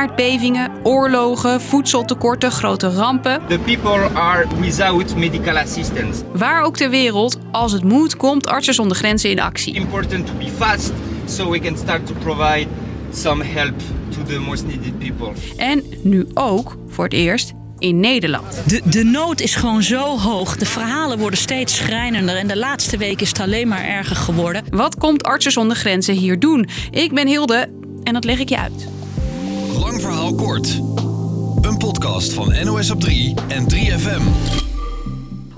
aardbevingen, oorlogen, voedseltekorten, grote rampen. The people are without medical assistance. Waar ook ter wereld, als het moet, komt Artsen zonder Grenzen in actie. Important to be fast so we can start to provide some help to the most needed people. En nu ook, voor het eerst, in Nederland. De, de nood is gewoon zo hoog. De verhalen worden steeds schrijnender. En de laatste week is het alleen maar erger geworden. Wat komt Artsen zonder Grenzen hier doen? Ik ben Hilde en dat leg ik je uit. Lang verhaal kort. Een podcast van NOS op 3 en 3FM.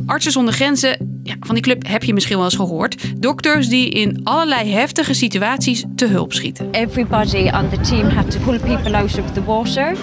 Artsen zonder Grenzen, van die club heb je misschien wel eens gehoord. Dokters die in allerlei heftige situaties te hulp schieten. Everybody on the team had to pull people out of the water.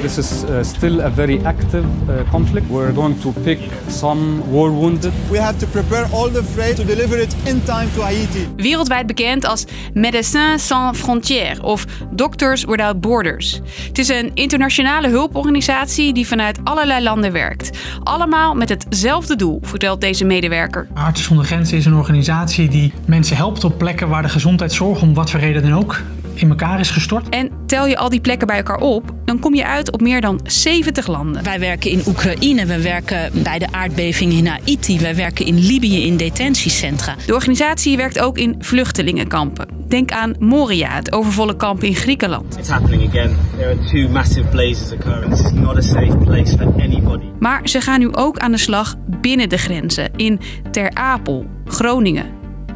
This is uh, still a very active uh, conflict. We're going to pick some war wounded. We have to prepare all the freight to deliver it in time to Haiti. Wereldwijd bekend als Médecins Sans Frontières of Doctors Without Borders. Het is een internationale hulporganisatie die vanuit allerlei landen werkt. Allemaal met hetzelfde doel, vertelt deze medewerker. Artsen zonder Grenzen is een organisatie die mensen helpt op plekken waar de gezondheidszorg om wat voor reden dan ook in elkaar is gestort. En tel je al die plekken bij elkaar op, dan kom je uit op meer dan 70 landen. Wij werken in Oekraïne, we werken bij de aardbeving in Haiti, wij werken in Libië in detentiecentra. De organisatie werkt ook in vluchtelingenkampen. Denk aan Moria, het overvolle kamp in Griekenland. It's happening again. There are two massive blazes occurring. This is not a safe place for anybody. Maar ze gaan nu ook aan de slag binnen de grenzen in Ter Apel, Groningen,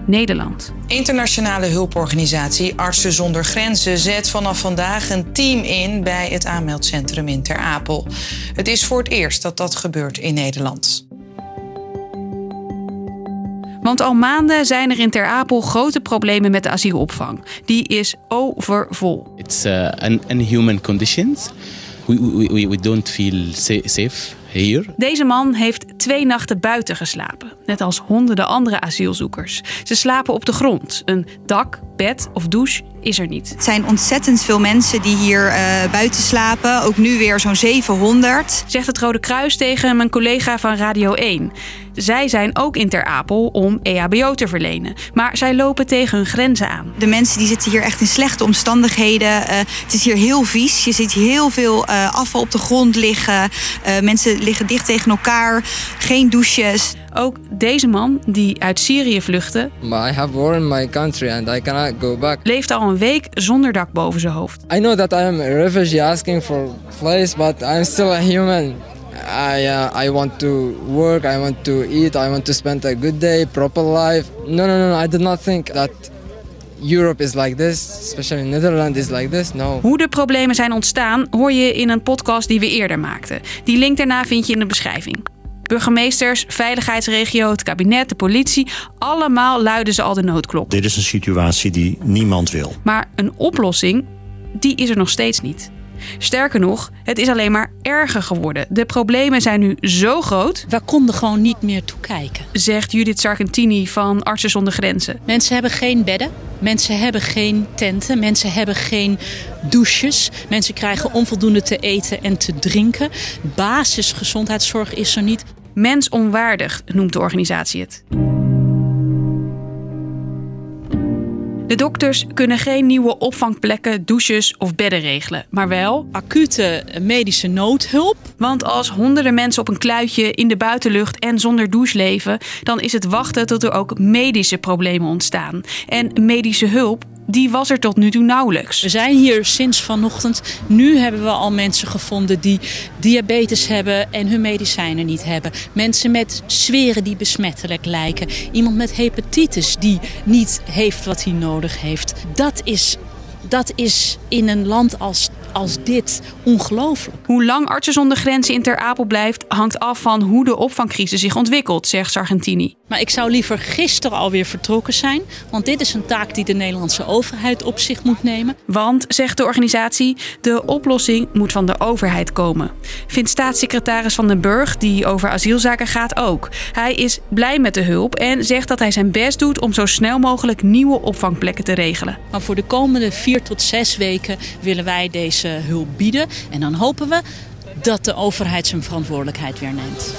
Nederland. Internationale hulporganisatie Artsen zonder Grenzen zet vanaf vandaag een team in bij het aanmeldcentrum in Ter Apel. Het is voor het eerst dat dat gebeurt in Nederland. Want al maanden zijn er in Ter Apel grote problemen met de asielopvang. Die is overvol. It's uh, unhuman conditions. We, we, we, don't feel sa safe here. Deze man heeft twee nachten buiten geslapen, net als honderden andere asielzoekers. Ze slapen op de grond. Een dak, bed of douche is er niet. Het zijn ontzettend veel mensen die hier uh, buiten slapen. Ook nu weer zo'n 700. Zegt het Rode Kruis tegen mijn collega van Radio 1. Zij zijn ook in Ter Apel om EHBO te verlenen. Maar zij lopen tegen hun grenzen aan. De mensen die zitten hier echt in slechte omstandigheden. Uh, het is hier heel vies. Je ziet heel veel uh, afval op de grond liggen. mensen liggen dicht tegen elkaar. Geen douches. Ook deze man, die uit Syrië vluchtte, I have war in my country and I cannot go back. leeft al een week zonder dak boven zijn hoofd. I know that I am a refugee asking for place, but I'm still a human. I, uh, I want to work, I want to eat, I want to spend a good day, proper life. No, no, no, I did not think that Europe is like this, especially Netherlands is like this. No. Hoe de problemen zijn ontstaan hoor je in een podcast die we eerder maakten. Die link daarna vind je in de beschrijving. Burgemeesters, veiligheidsregio, het kabinet, de politie, allemaal luiden ze al de noodklok. Dit is een situatie die niemand wil. Maar een oplossing, die is er nog steeds niet. Sterker nog, het is alleen maar erger geworden. De problemen zijn nu zo groot. We konden gewoon niet meer toekijken. Zegt Judith Sargentini van Artsen zonder Grenzen. Mensen hebben geen bedden. Mensen hebben geen tenten. Mensen hebben geen douches. Mensen krijgen onvoldoende te eten en te drinken. Basisgezondheidszorg is er niet. Mensonwaardig noemt de organisatie het. De dokters kunnen geen nieuwe opvangplekken, douches of bedden regelen, maar wel acute medische noodhulp. Want als honderden mensen op een kluitje in de buitenlucht en zonder douche leven, dan is het wachten tot er ook medische problemen ontstaan. En medische hulp die was er tot nu toe nauwelijks. We zijn hier sinds vanochtend. Nu hebben we al mensen gevonden die diabetes hebben en hun medicijnen niet hebben. Mensen met zweren die besmettelijk lijken. Iemand met hepatitis die niet heeft wat hij nodig heeft. Dat is, dat is in een land als als dit ongelooflijk. Hoe lang Artsen zonder Grenzen in Ter Apel blijft, hangt af van hoe de opvangcrisis zich ontwikkelt, zegt Sargentini. Maar ik zou liever gisteren alweer vertrokken zijn, want dit is een taak die de Nederlandse overheid op zich moet nemen. Want, zegt de organisatie, de oplossing moet van de overheid komen. Vindt staatssecretaris Van den Burg, die over asielzaken gaat, ook. Hij is blij met de hulp en zegt dat hij zijn best doet om zo snel mogelijk nieuwe opvangplekken te regelen. Maar voor de komende vier tot zes weken willen wij deze hulp bieden. En dan hopen we dat de overheid zijn verantwoordelijkheid weer neemt.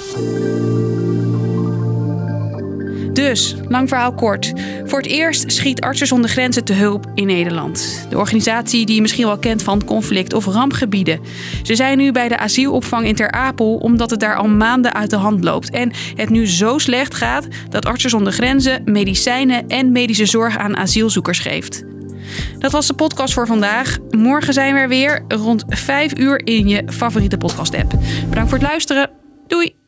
Dus, lang verhaal kort. Voor het eerst schiet Artsen zonder Grenzen te hulp in Nederland. De organisatie die je misschien wel kent van conflict- of rampgebieden. Ze zijn nu bij de asielopvang in Ter Apel omdat het daar al maanden uit de hand loopt. En het nu zo slecht gaat dat Artsen zonder Grenzen medicijnen en medische zorg aan asielzoekers geeft. Dat was de podcast voor vandaag. Morgen zijn we er weer rond 5 uur in je favoriete podcast-app. Bedankt voor het luisteren. Doei!